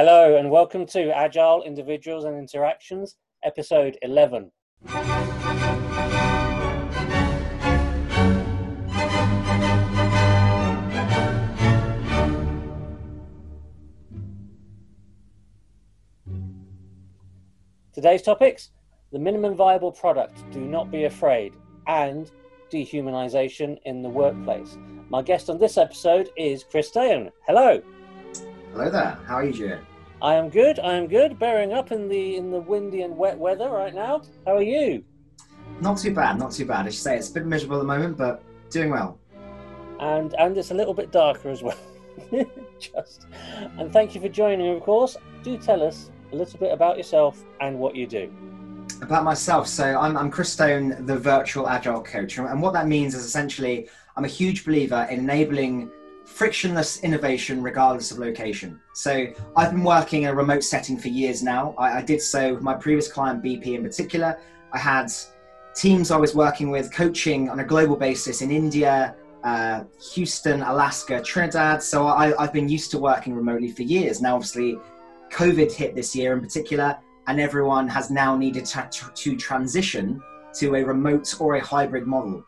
Hello, and welcome to Agile Individuals and Interactions, episode 11. Today's topics the minimum viable product, do not be afraid, and dehumanization in the workplace. My guest on this episode is Chris Stone. Hello. Hello there. How are you doing? I am good. I am good. Bearing up in the in the windy and wet weather right now. How are you? Not too bad. Not too bad. I should say it's a bit miserable at the moment, but doing well. And and it's a little bit darker as well. Just and thank you for joining. Of course, do tell us a little bit about yourself and what you do. About myself, so I'm, I'm Chris Stone, the virtual agile coach, and what that means is essentially I'm a huge believer in enabling frictionless innovation regardless of location. So I've been working in a remote setting for years now. I, I, did so with my previous client, BP in particular. I had teams I was working with coaching on a global basis in India, uh, Houston, Alaska, Trinidad. So I, I've been used to working remotely for years. Now, obviously, COVID hit this year in particular, and everyone has now needed to, to transition to a remote or a hybrid model.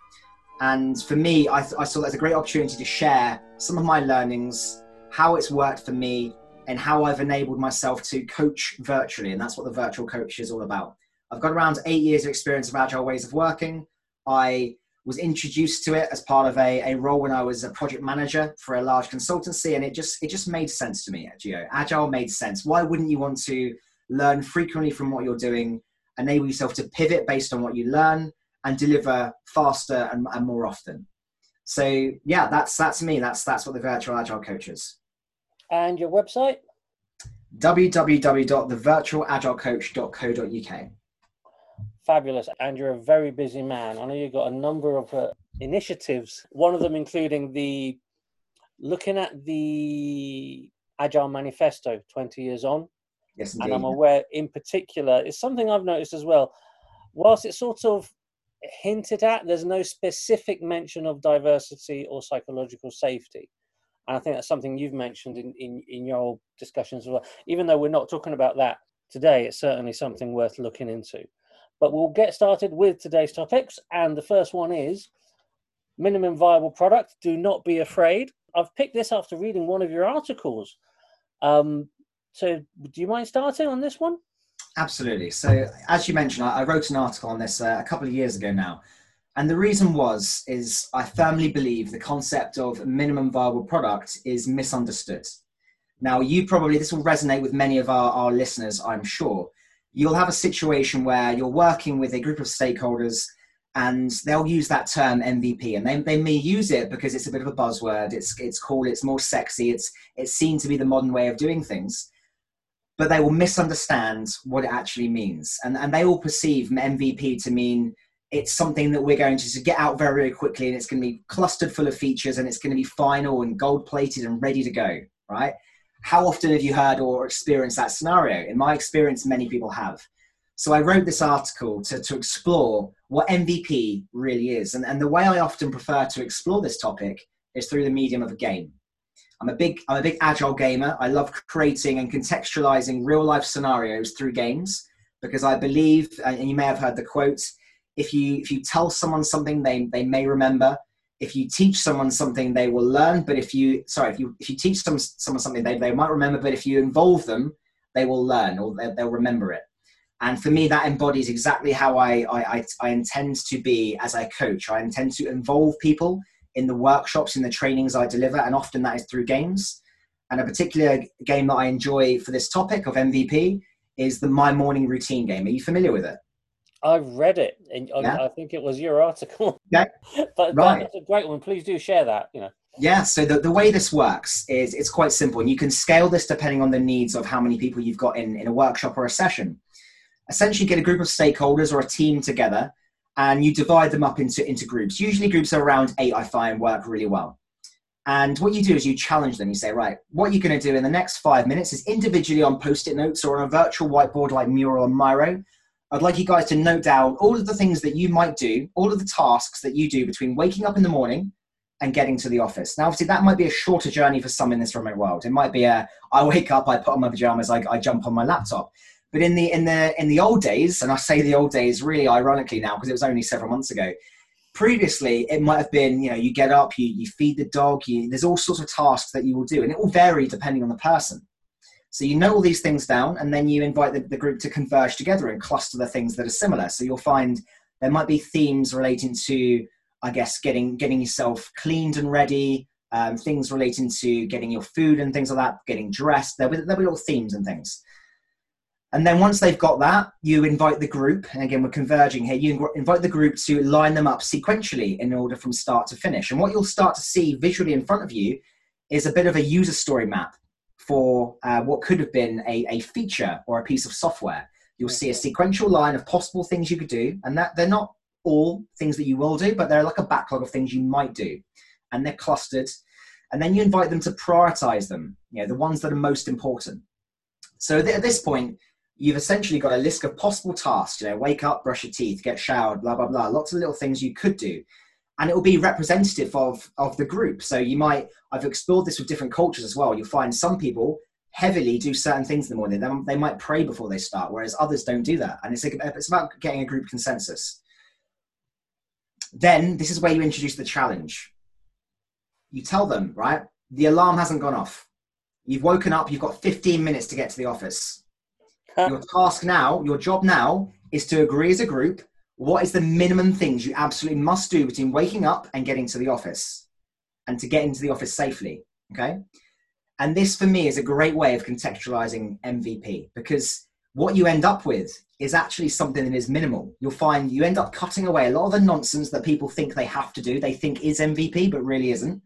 And for me, I, I saw that as a great opportunity to share some of my learnings, how it's worked for me, and how I've enabled myself to coach virtually. And that's what the virtual coach is all about. I've got around eight years of experience of agile ways of working. I was introduced to it as part of a, a role when I was a project manager for a large consultancy, and it just it just made sense to me Geo. Agile made sense. Why wouldn't you want to learn frequently from what you're doing, enable yourself to pivot based on what you learn, and deliver faster and, and more often. So yeah, that's that's me. That's that's what the virtual agile coach is. And your website? www.thevirtualagilecoach.co.uk. Fabulous. And you're a very busy man. I know you've got a number of uh, initiatives, one of them including the looking at the Agile Manifesto 20 years on. Yes, indeed. And I'm aware, in particular, it's something I've noticed as well. Whilst it's sort of hinted at. There's no specific mention of diversity or psychological safety. And I think that's something you've mentioned in, in, in your discussions as well. Even though we're not talking about that today, it's certainly something worth looking into. But we'll get started with today's topics. And the first one is minimum viable product. Do not be afraid. I've picked this after reading one of your articles. Um, so, do you mind starting on this one? Absolutely. So, as you mentioned, I, wrote an article on this uh, a couple of years ago now. And the reason was, is I firmly believe the concept of minimum viable product is misunderstood. Now, you probably, this will resonate with many of our, our listeners, I'm sure. You'll have a situation where you're working with a group of stakeholders and they'll use that term MVP and they, they may use it because it's a bit of a buzzword. It's, it's cool, it's more sexy, it's, it's seen to be the modern way of doing things but they will misunderstand what it actually means. And, and they all perceive MVP to mean it's something that we're going to get out very, very quickly and it's going to be clustered full of features and it's going to be final and gold plated and ready to go, right? How often have you heard or experienced that scenario? In my experience, many people have. So I wrote this article to, to explore what MVP really is. And, and the way I often prefer to explore this topic is through the medium of a game. I'm a big I'm a big agile gamer. I love creating and contextualizing real life scenarios through games because I believe, and you may have heard the quote: if you if you tell someone something, they they may remember. If you teach someone something, they will learn. But if you sorry, if you if you teach some, someone something, they, they might remember. But if you involve them, they will learn or they, they'll remember it. And for me, that embodies exactly how I, I, I intend to be as I coach. I intend to involve people in the workshops, in the trainings I deliver, and often that is through games. And a particular game that I enjoy for this topic of MVP is the My Morning Routine game. Are you familiar with it? I've read it, and yeah? I think it was your article. Yeah, but right. that's a great one. Please do share that. You know. Yeah. So the, the way this works is it's quite simple, and you can scale this depending on the needs of how many people you've got in in a workshop or a session. Essentially, get a group of stakeholders or a team together and you divide them up into, into groups. Usually groups are around eight, I find work really well. And what you do is you challenge them. You say, right, what you're going to do in the next five minutes is individually on post-it notes or on a virtual whiteboard like Mural and Miro. I'd like you guys to note down all of the things that you might do, all of the tasks that you do between waking up in the morning and getting to the office. Now, obviously, that might be a shorter journey for some in this remote world. It might be a I wake up, I put on my pajamas, I, I jump on my laptop. But in the in the in the old days, and I say the old days really ironically now because it was only several months ago. Previously, it might have been you know you get up, you you feed the dog, you, there's all sorts of tasks that you will do, and it will vary depending on the person. So you know all these things down, and then you invite the, the group to converge together and cluster the things that are similar. So you'll find there might be themes relating to, I guess, getting getting yourself cleaned and ready, um, things relating to getting your food and things like that, getting dressed. There'll be, there'll be little themes and things. And then once they've got that, you invite the group, and again, we're converging here, you invite the group to line them up sequentially in order from start to finish. And what you'll start to see visually in front of you is a bit of a user story map for uh, what could have been a, a feature or a piece of software. You'll see a sequential line of possible things you could do, and that they're not all things that you will do, but they're like a backlog of things you might do, and they're clustered. And then you invite them to prioritize them, you know, the ones that are most important. So at this point, you've essentially got a list of possible tasks. You know, wake up, brush your teeth, get showered, blah blah blah. Lots of little things you could do, and it will be representative of of the group. So you might. I've explored this with different cultures as well. You'll find some people heavily do certain things in the morning. They, they might pray before they start, whereas others don't do that. And it's it's about getting a group consensus. Then this is where you introduce the challenge. You tell them, right? The alarm hasn't gone off. You've woken up. You've got 15 minutes to get to the office your task now, your job now, is to agree as a group what is the minimum things you absolutely must do between waking up and getting to the office and to get into the office safely. Okay. And this for me is a great way of contextualizing MVP because what you end up with is actually something that is minimal. You'll find you end up cutting away a lot of the nonsense that people think they have to do, they think is MVP, but really isn't.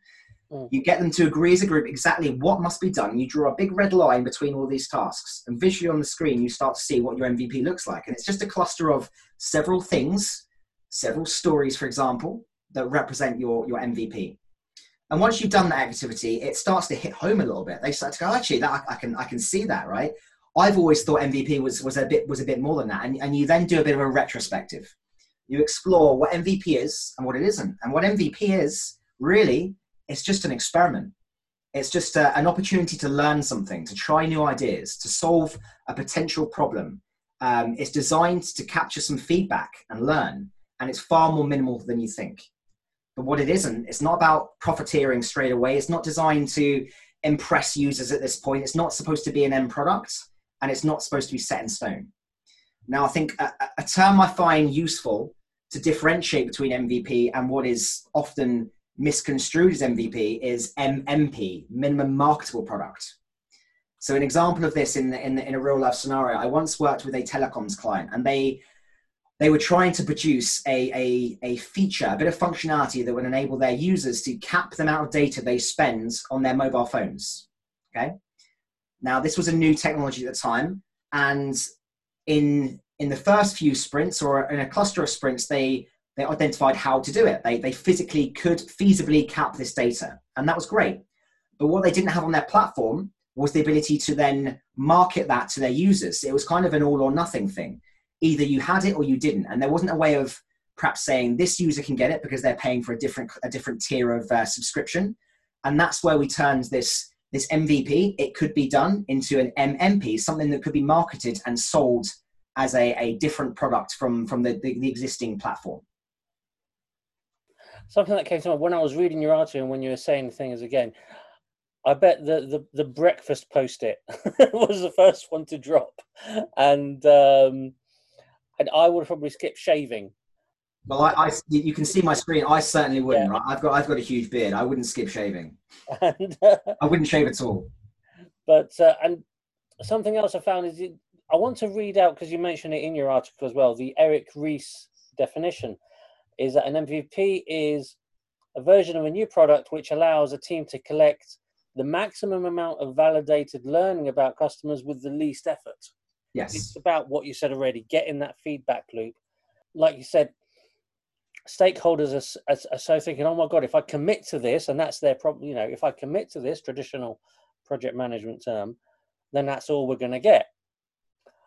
Mm. You get them to agree as a group exactly what must be done. You draw a big red line between all these tasks. And visually on the screen, you start to see what your MVP looks like. And it's just a cluster of several things, several stories, for example, that represent your, your MVP. And once you've done that activity, it starts to hit home a little bit. They start to go, actually, that I, I can I can see that, right? I've always thought MVP was, was a bit was a bit more than that. And, and you then do a bit of a retrospective. You explore what MVP is and what it isn't. And what MVP is really it's just an experiment. It's just a, an opportunity to learn something, to try new ideas, to solve a potential problem. Um, it's designed to capture some feedback and learn, and it's far more minimal than you think. But what it isn't, it's not about profiteering straight away. It's not designed to impress users at this point. It's not supposed to be an end product, and it's not supposed to be set in stone. Now, I think a, a term I find useful to differentiate between MVP and what is often misconstrued as MVP is MMP, minimum marketable product. So an example of this in, in, in a real life scenario, I once worked with a telecoms client and they they were trying to produce a, a, a feature, a bit of functionality that would enable their users to cap the amount of data they spend on their mobile phones. Okay. Now this was a new technology at the time, and in in the first few sprints or in a cluster of sprints, they they identified how to do it. They, they physically could feasibly cap this data, and that was great. But what they didn't have on their platform was the ability to then market that to their users. It was kind of an all or nothing thing. Either you had it or you didn't, and there wasn't a way of perhaps saying this user can get it because they're paying for a different a different tier of uh, subscription, and that's where we turned this this MVP. It could be done into an MMP, something that could be marketed and sold as a, a different product from from the, the, the existing platform something that came to mind when I was reading your article and when you were saying the things again. I bet the, the, the breakfast post it was the first one to drop, and um, and I would probably skip shaving. Well, I, I, you can see my screen. I certainly wouldn't. Yeah. Right? I've got I've got a huge beard. I wouldn't skip shaving. And, uh, I wouldn't shave at all. But uh, and something else I found is it, I want to read out because you mentioned it in your article as well. The Eric Ries definition is that an MVP is a version of a new product which allows a team to collect the maximum amount of validated learning about customers with the least effort. Yes. It's about what you said already, getting that feedback loop. Like you said, stakeholders are, are, are, so thinking, oh my God, if I commit to this, and that's their problem, you know, if I commit to this traditional project management term, then that's all we're going to get.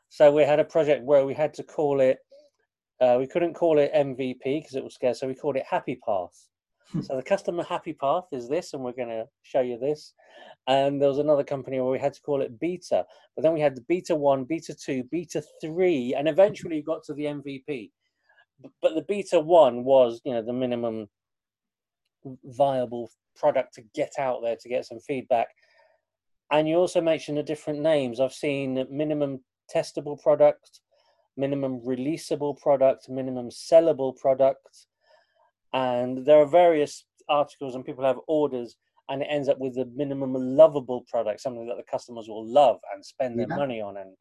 So we had a project where we had to call it uh, we couldn't call it MVP because it was scarce, so we called it Happy Path. so the customer happy path is this, and we're going to show you this. And there was another company where we had to call it beta, but then we had the beta one, beta two, beta three, and eventually got to the MVP. But the beta one was, you know, the minimum viable product to get out there to get some feedback. And you also mentioned the different names. I've seen minimum testable product, minimum releasable product, minimum sellable product. And there are various articles and people have orders and it ends up with the minimum lovable product, something that the customers will love and spend their yeah. money on. And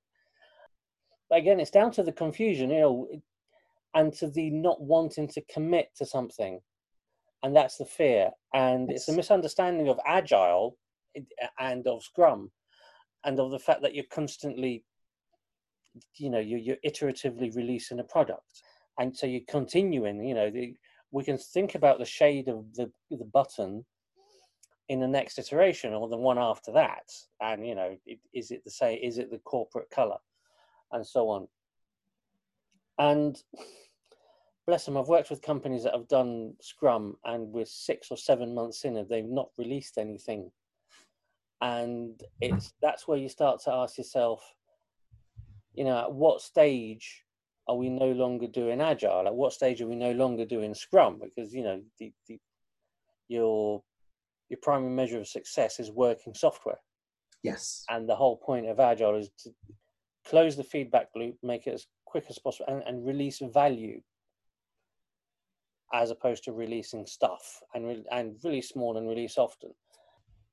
but again, it's down to the confusion, you know, and to the not wanting to commit to something and that's the fear and it's, it's a misunderstanding of agile and of scrum and of the fact that you're constantly you know you're, you're iteratively releasing a product. And so you're continuing you know the, we can think about the shade of the, the button in the next iteration or the one after that. And you know it, is it the same is it the corporate color? And so on. And bless them, I've worked with companies that have done Scrum and we're six or seven months in and they've not released anything. And it's that's where you start to ask yourself, you know, at what stage are we no longer doing agile? At what stage are we no longer doing Scrum? Because you know, the, the your your primary measure of success is working software. Yes. And the whole point of agile is to close the feedback loop, make it as quick as possible, and, and release value as opposed to releasing stuff and re- and really small and release often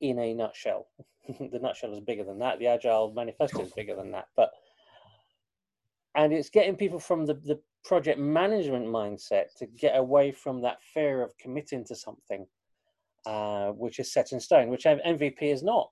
in a nutshell the nutshell is bigger than that the agile manifesto is bigger than that but and it's getting people from the, the project management mindset to get away from that fear of committing to something uh, which is set in stone which mvp is not.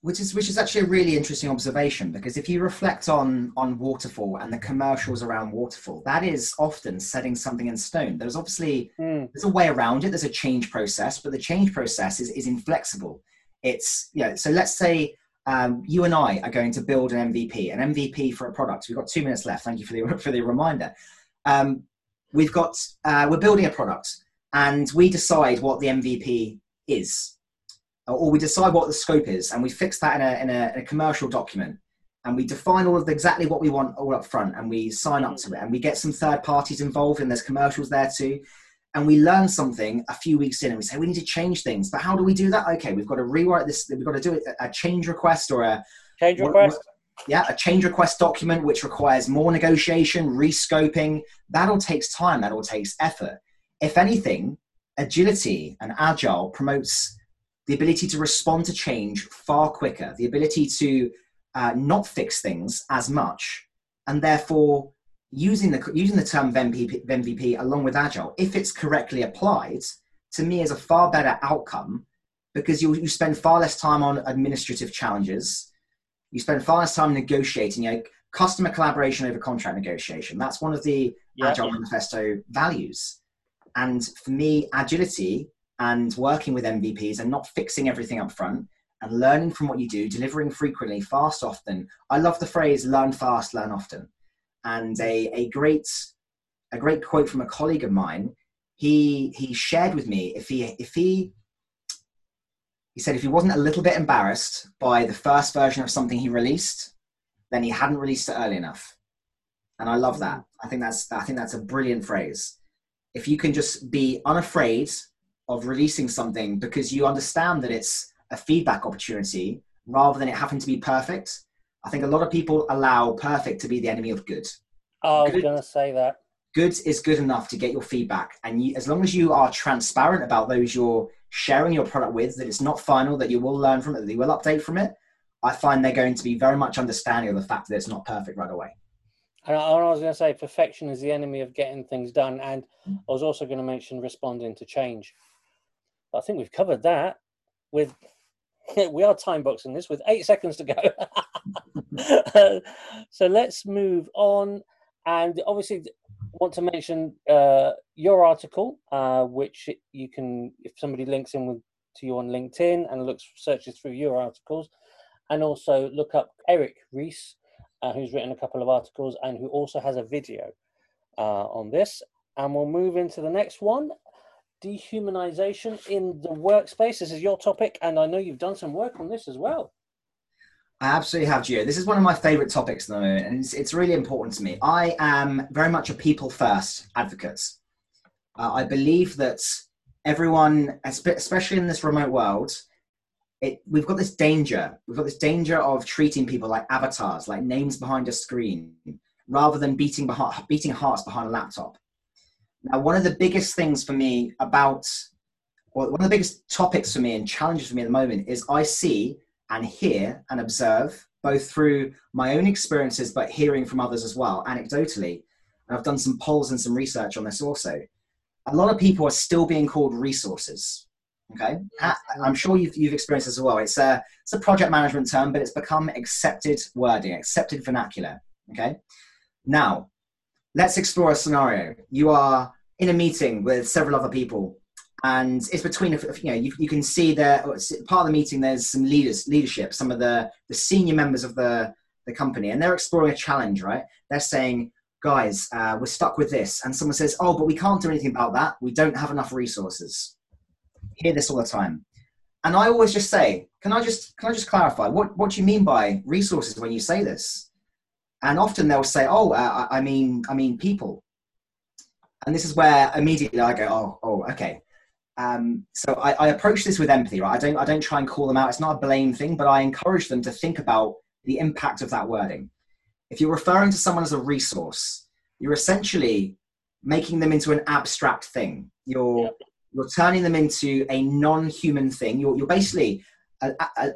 Which is which is actually a really interesting observation because if you reflect on on waterfall and the commercials around waterfall that is often setting something in stone. There's obviously mm. there's a way around it there's a change process but the change process is, is inflexible. It's yeah you know, so let's say um, you and i are going to build an mvp an mvp for a product. We've got two minutes left. Thank you for the for the reminder. Um, we've got uh, we're building a product and we decide what the mvp is or we decide what the scope is and we fix that in a, in a, in a commercial document and we define all of the, exactly what we want all up front and we sign up to it and we get some third parties involved and there's commercials there too and we learn something a few weeks in and we say we need to change things. But how do we do that? Okay we've got to rewrite this we've got to do it a change request or a change request? what, yeah a change request document which requires more negotiation rescoping. That all takes time that all takes effort. If anything agility and agile promotes the ability to respond to change far quicker, the ability to uh, not fix things as much, and therefore using the using the term MVP, MVP along with agile, if it's correctly applied, to me is a far better outcome because you you spend far less time on administrative challenges, you spend far less time negotiating. You know, customer collaboration over contract negotiation. That's one of the yeah. Agile Manifesto values. And for me, agility and working with MVPs and not fixing everything up front and learning from what you do, delivering frequently, fast, often. I love the phrase learn fast, learn often. And a, a great a great quote from a colleague of mine, he he shared with me if he if he he said if he wasn't a little bit embarrassed by the first version of something he released, then he hadn't released it early enough. And I love that. Mm. I think that's I think that's a brilliant phrase. If you can just be unafraid of releasing something because you understand that it's a feedback opportunity rather than it having to be perfect. I think a lot of people allow perfect to be the enemy of good. Oh, I was going to say that. Good is good enough to get your feedback. And you, as long as you are transparent about those you're sharing your product with, that it's not final, that you will learn from it, that you will update from it, I find they're going to be very much understanding of the fact that it's not perfect right away. And I was going to say perfection is the enemy of getting things done. And I was also going to mention responding to change. I think we've covered that with we are time boxing this with eight seconds to go. so let's move on. And obviously, want to mention uh, your article, uh, which you can, if somebody links in with to you on LinkedIn and looks searches through your articles, and also look up Eric Ries, uh, who's written a couple of articles and who also has a video uh, on this. And we'll move into the next one, dehumanization in the workspace. This is your topic, and I know you've done some work on this as well. I absolutely have, Gio. This is one of my favorite topics at the moment, and it's, it's really important to me. I am very much a people first advocate. Uh, I believe that everyone, especially in this remote world, it, we've got this danger. We've got this danger of treating people like avatars, like names behind a screen, rather than beating, behind, beating hearts behind a laptop. Now, one of the biggest things for me about, well, one of the biggest topics for me and challenges for me at the moment is I see and hear and observe both through my own experiences, but hearing from others as well, anecdotally. And I've done some polls and some research on this also. A lot of people are still being called resources. Okay, I'm sure you've, you've experienced this as well. It's a it's a project management term, but it's become accepted wording, accepted vernacular. Okay, now let's explore a scenario. You are in a meeting with several other people, and it's between you know you, you can see that part of the meeting. There's some leaders, leadership, some of the the senior members of the the company, and they're exploring a challenge. Right? They're saying, guys, uh, we're stuck with this, and someone says, oh, but we can't do anything about that. We don't have enough resources hear this all the time. And I always just say, can I just can I just clarify what what do you mean by resources when you say this? And often they'll say, oh, uh, I mean I mean people. And this is where immediately I go, oh, oh, okay. Um, so I, I approach this with empathy, right? I don't I don't try and call them out. It's not a blame thing, but I encourage them to think about the impact of that wording. If you're referring to someone as a resource, you're essentially making them into an abstract thing. You're you're turning them into a non-human thing. You're, you're basically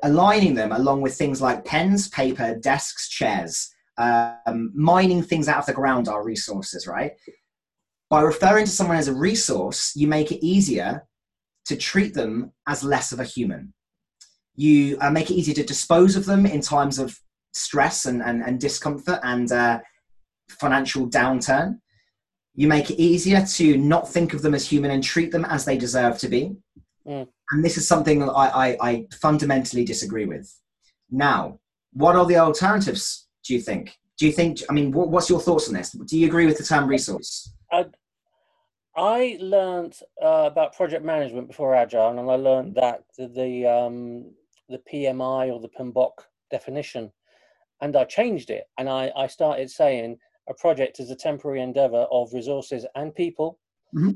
aligning them along with things like pens, paper, desks, chairs. Um, mining things out of the ground are resources, right? By referring to someone as a resource, you make it easier to treat them as less of a human. You uh, make it easier to dispose of them in times of stress and, and, and discomfort and uh, financial downturn. You make it easier to not think of them as human and treat them as they deserve to be. Mm. And this is something I, I, I fundamentally disagree with. Now, what are the alternatives, do you think? Do you think, I mean, what, what's your thoughts on this? Do you agree with the term resource? I, I learned uh, about project management before Agile, and I learned that the, the, um, the PMI or the PMBOK definition, and I changed it. And I, I started saying a project is a temporary endeavor of resources and people, mm-hmm.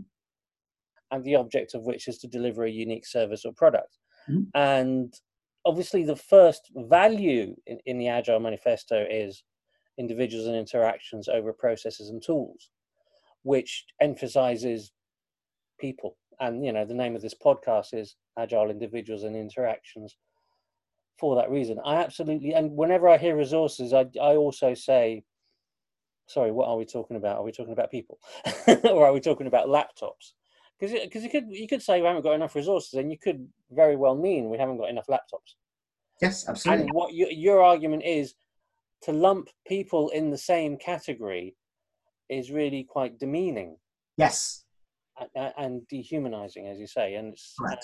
and the object of which is to deliver a unique service or product. Mm-hmm. And obviously, the first value in, in the Agile Manifesto is individuals and interactions over processes and tools, which emphasizes people. And you know, the name of this podcast is Agile Individuals and Interactions. For that reason, I absolutely and whenever I hear resources, I I also say sorry, what are we talking about? Are we talking about people, or are we talking about laptops? Because because you could you could say we haven't got enough resources, and you could very well mean we haven't got enough laptops. Yes, absolutely. And what you, your argument is to lump people in the same category is really quite demeaning. Yes. And, and dehumanizing, as you say, and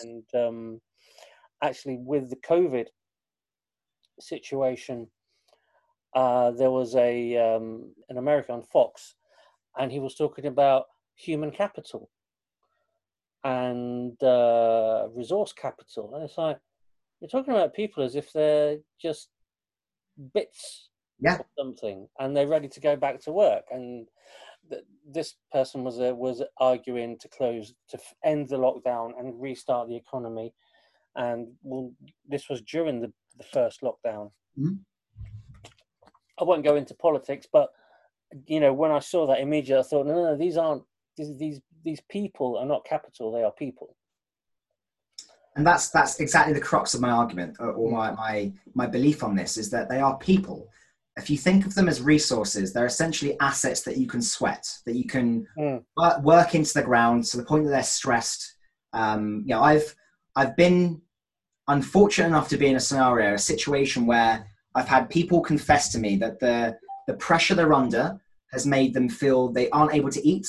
and um, actually with the COVID situation, uh, there was a um, an American on Fox, and he was talking about human capital and uh, resource capital, and it's like you're talking about people as if they're just bits yeah. something, and they're ready to go back to work. And th- this person was uh, was arguing to close to end the lockdown and restart the economy, and well, this was during the the first lockdown. Mm-hmm I won't go into politics, but you know, when I saw that immediately, I thought, no, no, no these aren't these these these people are not capital; they are people. And that's that's exactly the crux of my argument, or, or my my my belief on this is that they are people. If you think of them as resources, they're essentially assets that you can sweat, that you can mm. work, work into the ground to the point that they're stressed. Um, you know, I've I've been unfortunate enough to be in a scenario, a situation where I've had people confess to me that the the pressure they're under has made them feel they aren't able to eat,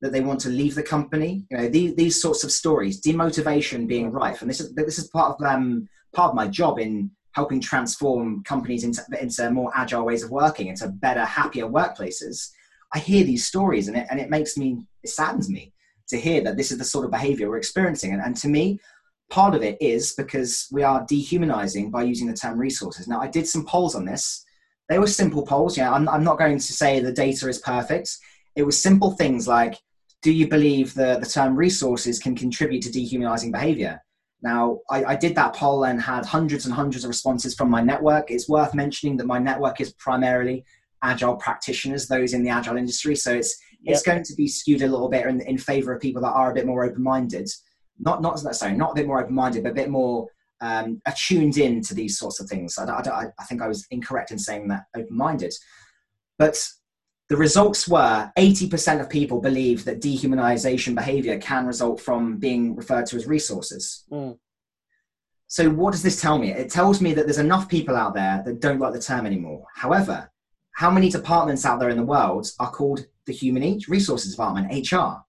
that they want to leave the company. You know, these, these sorts of stories, demotivation being rife, and this is this is part of um, part of my job in helping transform companies into into more agile ways of working, into better, happier workplaces. I hear these stories, and it and it makes me it saddens me to hear that this is the sort of behavior we're experiencing. And, and to me, part of it is because we are dehumanizing by using the term resources. Now, I did some polls on this. They were simple polls. Yeah, I'm, I'm not going to say the data is perfect. It was simple things like, do you believe the, the term resources can contribute to dehumanizing behavior? Now, I, I, did that poll and had hundreds and hundreds of responses from my network. It's worth mentioning that my network is primarily agile practitioners, those in the agile industry. So it's yep. it's going to be skewed a little bit in, in favor of people that are a bit more open minded. Not not sorry, not a bit more open minded, but a bit more um, attuned in to these sorts of things. I, I, I think I was incorrect in saying that open minded, but the results were 80% of people believe that dehumanization behavior can result from being referred to as resources. Mm. So, what does this tell me? It tells me that there's enough people out there that don't like the term anymore. However, how many departments out there in the world are called the Human Resources Department, HR?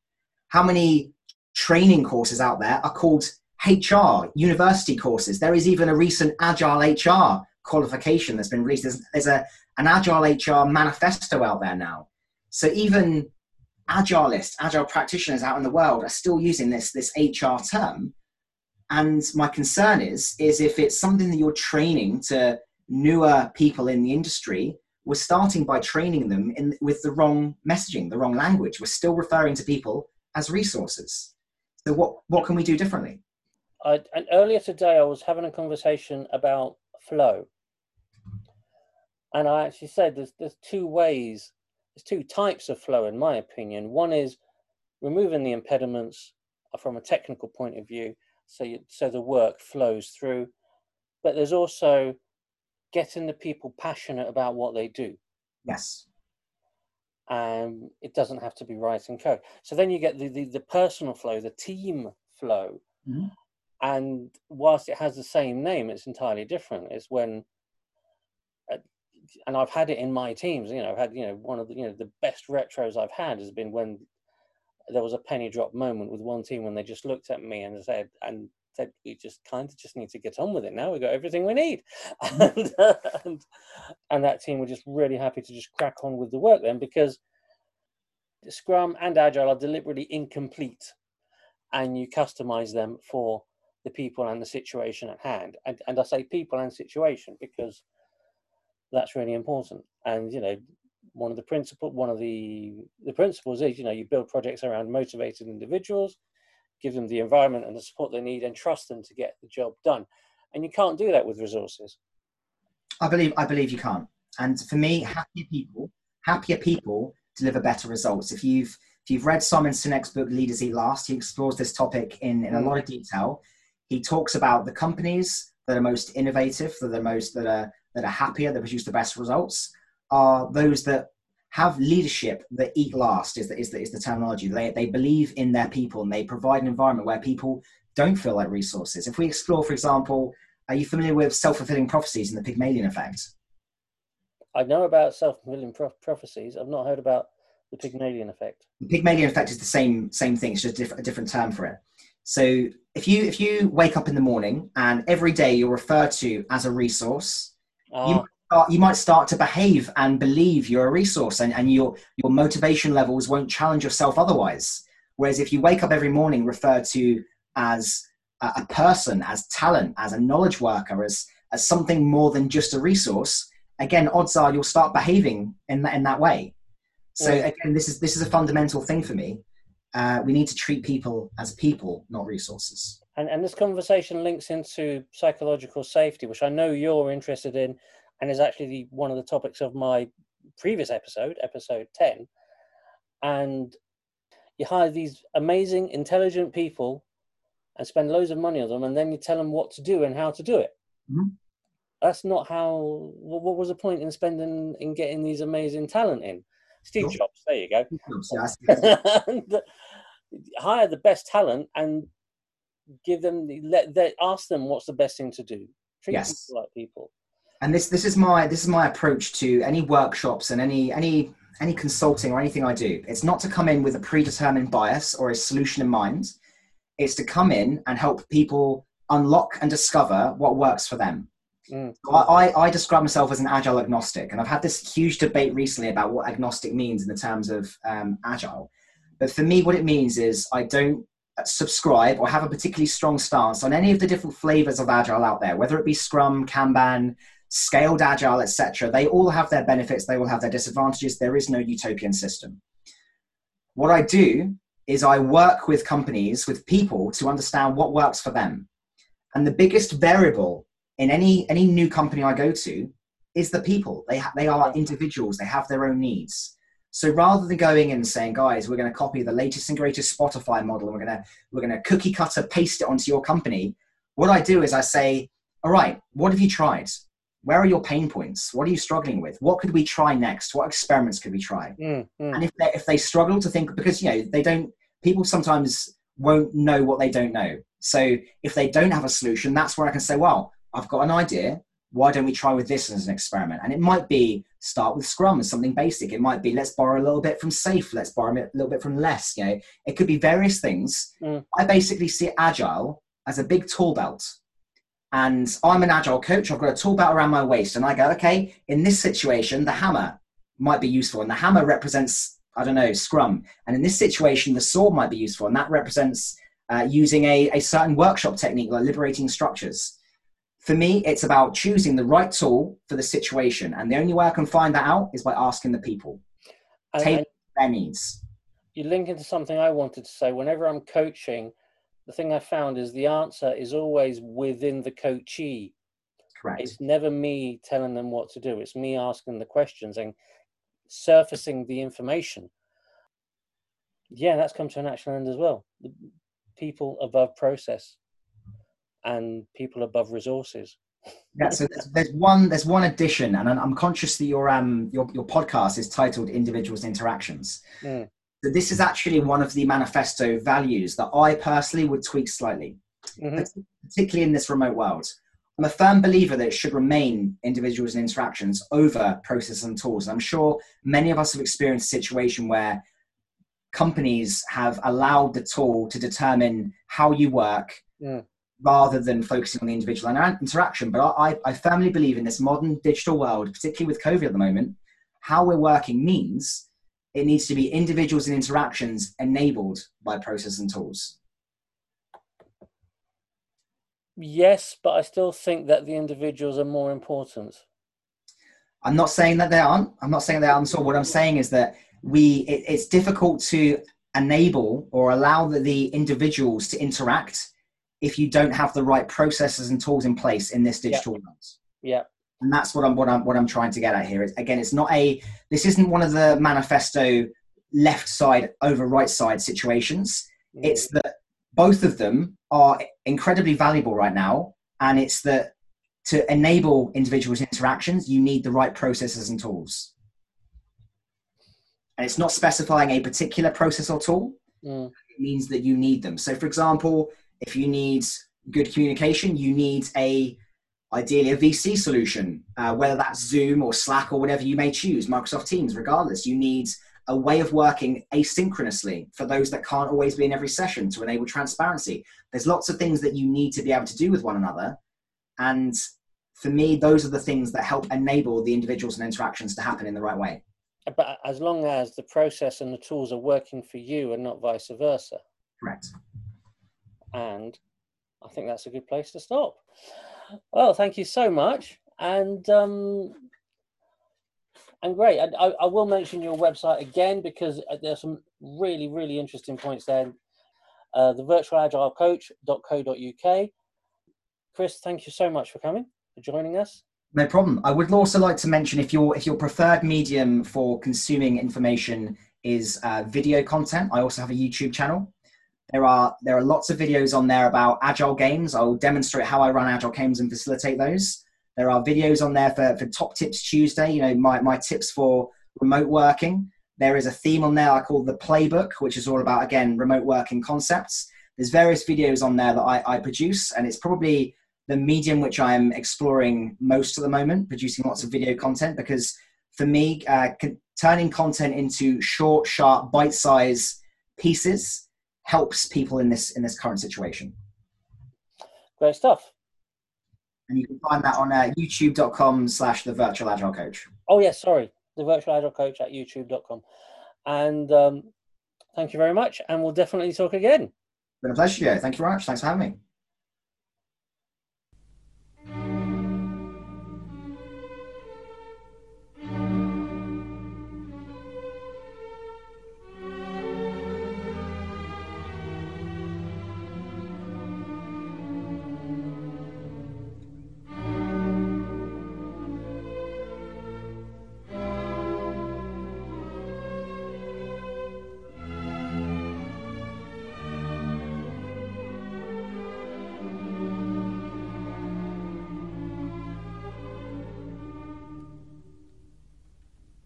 How many training courses out there are called HR, university courses? There is even a recent Agile HR qualification that's been released. There's, there's a, an agile HR manifesto out there now. So even agilists, agile practitioners out in the world are still using this, this HR term. And my concern is, is if it's something that you're training to newer people in the industry, we're starting by training them in, with the wrong messaging, the wrong language. We're still referring to people as resources. So what, what can we do differently? I, and earlier today, I was having a conversation about flow and I actually said there's there's two ways, there's two types of flow in my opinion. One is removing the impediments from a technical point of view, so you, so the work flows through. But there's also getting the people passionate about what they do. Yes. And it doesn't have to be writing code. So then you get the, the, the personal flow, the team flow. Mm-hmm. And whilst it has the same name, it's entirely different. It's when and I've had it in my teams. You know, I've had you know one of the you know the best retros I've had has been when there was a penny drop moment with one team when they just looked at me and said and said we just kind of just need to get on with it now. We got everything we need, mm-hmm. and, and, and that team were just really happy to just crack on with the work then because Scrum and Agile are deliberately incomplete, and you customize them for the people and the situation at hand. And, and I say people and situation because that's really important. And you know, one of the principle, one of the the principles is you know you build projects around motivated individuals, give them the environment and the support they need, and trust them to get the job done. And you can't do that with resources. I believe I believe you can't. And for me, happier people, happier people deliver better results. If you've if you've read Simon Sinek's book Leaders Eat Last, he explores this topic in, in a mm. lot of detail. He talks about the companies that are most innovative, that are most that are that are happier, that produce the best results, are those that have leadership that eat last is the, is the, is the terminology. They, they believe in their people and they provide an environment where people don't feel like resources. If we explore, for example, are you familiar with self-fulfilling prophecies and the Pygmalion effect? I know about self-fulfilling prophecies. I've not heard about the Pygmalion effect. The Pygmalion effect is the same same thing. It's just a different, a different term for it. So if you if you wake up in the morning and every day you're referred to as a resource, you, ah. might start, you might start to behave and believe you're a resource and, and your, your motivation levels won't challenge yourself otherwise. Whereas if you wake up every morning referred to as a, a person, as talent, as a knowledge worker, as, as something more than just a resource, again, odds are you'll start behaving in that, in that way. So again, this is, this is a fundamental thing for me. Uh, we need to treat people as people, not resources. And, and this conversation links into psychological safety, which I know you're interested in, and is actually the, one of the topics of my previous episode, episode 10. And you hire these amazing, intelligent people and spend loads of money on them, and then you tell them what to do and how to do it. Mm-hmm. That's not how. What was the point in spending in getting these amazing talent in? Steve Jobs. There you go. hire the best talent and give them let they ask them what's the best thing to do. Treat yes. people like people. And this this is my this is my approach to any workshops and any any any consulting or anything i do. It's not to come in with a predetermined bias or a solution in mind. It's to come in and help people unlock and discover what works for them. Mm. I, I describe myself as an agile agnostic and i've had this huge debate recently about what agnostic means in the terms of um, agile. But for me, what it means is I don't subscribe or have a particularly strong stance on any of the different flavors of agile out there, whether it be Scrum, Kanban, scaled agile, etc. They all have their benefits, they all have their disadvantages. There is no utopian system. What I do is I work with companies, with people to understand what works for them. And the biggest variable in any any new company I go to is the people. They ha- they are individuals. They have their own needs. So rather than going in and saying, guys, we're going to copy the latest and greatest Spotify model, and we're going to we're going to cookie cutter paste it onto your company, what I do is I say, all right, what have you tried? Where are your pain points? What are you struggling with? What could we try next? What experiments could we try? Mm, mm. And if they if they struggle to think, because you know they don't, people sometimes won't know what they don't know. So if they don't have a solution, that's where I can say, well, I've got an idea why don't we try with this as an experiment? And it might be start with Scrum as something basic. It might be let's borrow a little bit from SAFe, let's borrow a little bit from LeSS. You know, it could be various things. Mm. I basically see Agile as a big tool belt. And I'm an Agile coach. I've got a tool belt around my waist, and I go, okay, in this situation, the hammer might be useful, and the hammer represents I don't know Scrum. And in this situation, the sword might be useful, and that represents uh, using a, a certain workshop technique like liberating structures for me, it's about choosing the right tool for the situation. And the only way I can find that out is by asking the people, and, take their needs. You link into something I wanted to say. Whenever I'm coaching, the thing I found is the answer is always within the coachee. Correct. It's never me telling them what to do. It's me asking the questions and surfacing the information. Yeah, that's come to a natural end as well. The people above process and people above resources. yeah, so there's, there's, one there's one addition, and I'm conscious that your um your your podcast is titled Individuals Interactions. Mm. So this is actually one of the manifesto values that I personally would tweak slightly, mm-hmm. particularly in this remote world. I'm a firm believer that it should remain individuals and interactions over processes and tools. I'm sure many of us have experienced a situation where companies have allowed the tool to determine how you work, yeah rather than focusing on the individual interaction. But I, I firmly believe in this modern digital world, particularly with COVID at the moment, how we're working means it needs to be individuals and interactions enabled by process and tools. Yes, but I still think that the individuals are more important. I'm not saying that they aren't. I'm not saying they aren't. So what I'm saying is that we it, it's difficult to enable or allow the, the individuals to interact if you don't have the right processes and tools in place in this digital yeah. world. Yeah. And that's what I'm what I'm what I'm trying to get at here. Again, it's not a this isn't one of the manifesto left side over right side situations. Mm. It's that both of them are incredibly valuable right now, and it's that to enable individuals' interactions, you need the right processes and tools. And it's not specifying a particular process or tool. Mm. It means that you need them. So, for example, if you need good communication, you need a ideally a VC solution, uh, whether that's Zoom or Slack or whatever you may choose, Microsoft Teams, regardless. You need a way of working asynchronously for those that can't always be in every session to enable transparency. There's lots of things that you need to be able to do with one another. And for me, those are the things that help enable the individuals and interactions to happen in the right way. But as long as the process and the tools are working for you and not vice versa. Correct and I think that's a good place to stop. Well, thank you so much, and um, and great. I, I, will mention your website again because uh, there's some really really interesting points there. Uh, the virtual agile coach.co.uk. Chris, thank you so much for coming for joining us. No problem. I would also like to mention if your if your preferred medium for consuming information is uh, video content, I also have a YouTube channel. There are there are lots of videos on there about agile games. I will demonstrate how I run agile games and facilitate those. There are videos on there for, for Top Tips Tuesday. You know my my tips for remote working. There is a theme on there I call the playbook, which is all about again remote working concepts. There's various videos on there that I, I produce, and it's probably the medium which I'm exploring most at the moment, producing lots of video content because for me, uh, turning content into short, sharp, bite-size pieces helps people in this in this current situation. Great stuff. And you can find that on uh, youtube.com slash the virtual agile coach. Oh, yes, yeah, sorry. The virtual agile coach at youtube.com. And um, Thank you very much, and we'll definitely talk again. It's Been a pleasure, Joe. Thank you very much. Thanks for having me.